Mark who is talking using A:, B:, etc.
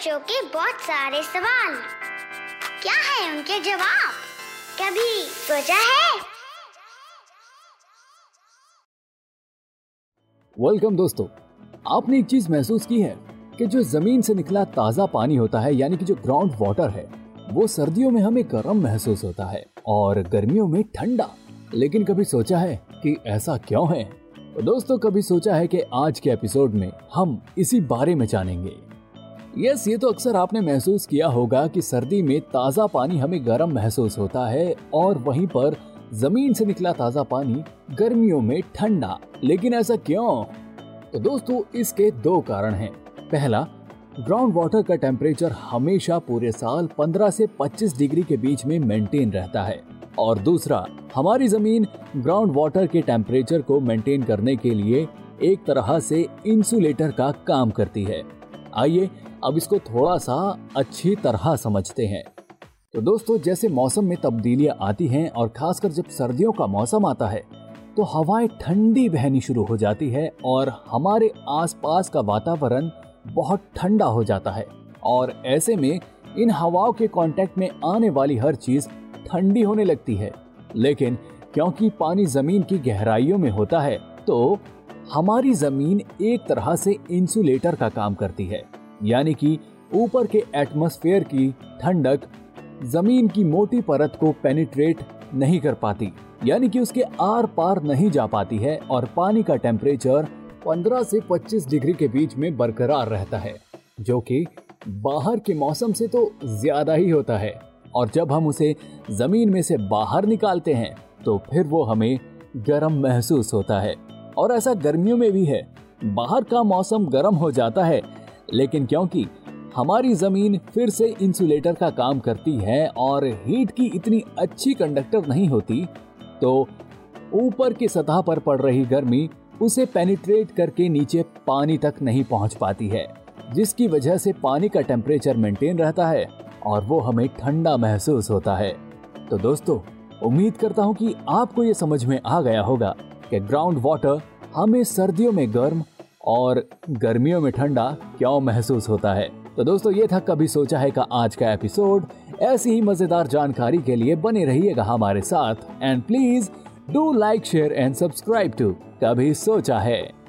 A: बच्चों के बहुत सारे सवाल। क्या है उनके जवाब? कभी सोचा है?
B: वेलकम दोस्तों, आपने एक चीज़ महसूस की है कि जो ज़मीन से निकला ताज़ा पानी होता है, यानी कि जो ग्राउंड वाटर है, वो सर्दियों में हमें गर्म महसूस होता है और गर्मियों में ठंडा। लेकिन कभी सोचा है कि ऐसा क्यों है? तो दोस्तों, कभी सोचा है कि आज के एपिसोड में हम इसी बारे में जानेंगे। यस ये तो अक्सर आपने महसूस किया होगा कि सर्दी में ताज़ा पानी हमें गर्म महसूस होता है और वहीं पर ज़मीन से निकला ताज़ा पानी गर्मियों में ठंडा। लेकिन ऐसा क्यों? तो दोस्तों, इसके दो कारण हैं। पहला ग्राउंड वाटर का टेम्परेचर हमेशा पूरे साल 15 से 25 डिग्री के बीच में मेंटेन रहता है। और दूसरा, हमारी ज़मीन ग्राउंड वाटर के टेम्परेचर को मेंटेन करने के लिए एक तरह से इंसुलेटर का काम करती है। आइए अब इसको थोड़ा सा अच्छी तरह समझते हैं। तो दोस्तों, जैसे मौसम में तब्दीलियाँ आती हैं और खासकर जब सर्दियों का मौसम आता है तो हवाएँ ठंडी बहनी शुरू हो जाती है और हमारे आसपास का वातावरण बहुत ठंडा हो जाता है। और ऐसे में इन हवाओं के कांटेक्ट में आने वाली हर चीज़ ठंडी होने लगती है। लेकिन क्योंकि पानी ज़मीन की गहराइयों में होता है तो हमारी ज़मीन एक तरह से इंसुलेटर का काम करती है। यानी कि ऊपर के एटमॉस्फेयर की ठंडक ज़मीन की मोटी परत को पेनिट्रेट नहीं कर पाती, यानी कि उसके आर पार नहीं जा पाती है और पानी का टेम्परेचर 15 से 25 डिग्री के बीच में बरकरार रहता है, जो कि बाहर के मौसम से तो ज़्यादा ही होता है। और जब हम उसे ज़मीन में से बाहर निकालते हैं तो फिर वो हमें गर्म महसूस होता है। और ऐसा गर्मियों में भी है, बाहर का मौसम गर्म हो जाता है लेकिन क्योंकि हमारी ज़मीन फिर से इंसुलेटर का काम करती है और हीट की इतनी अच्छी कंडक्टर नहीं होती तो ऊपर की सतह पर पड़ रही गर्मी उसे पेनिट्रेट करके नीचे पानी तक नहीं पहुँच पाती है, जिसकी वजह से पानी का टेम्परेचर मेंटेन रहता है और वो हमें ठंडा महसूस होता है। तो दोस्तों, उम्मीद करता हूँ कि आपको ये समझ में आ गया होगा कि ग्राउंड वाटर हमें सर्दियों में गर्म और गर्मियों में ठंडा क्यों महसूस होता है? तो दोस्तों, ये था कभी सोचा है का आज का एपिसोड। ऐसी ही मज़ेदार जानकारी के लिए बने रहिएगा हमारे साथ। And please do like share and subscribe to कभी सोचा है।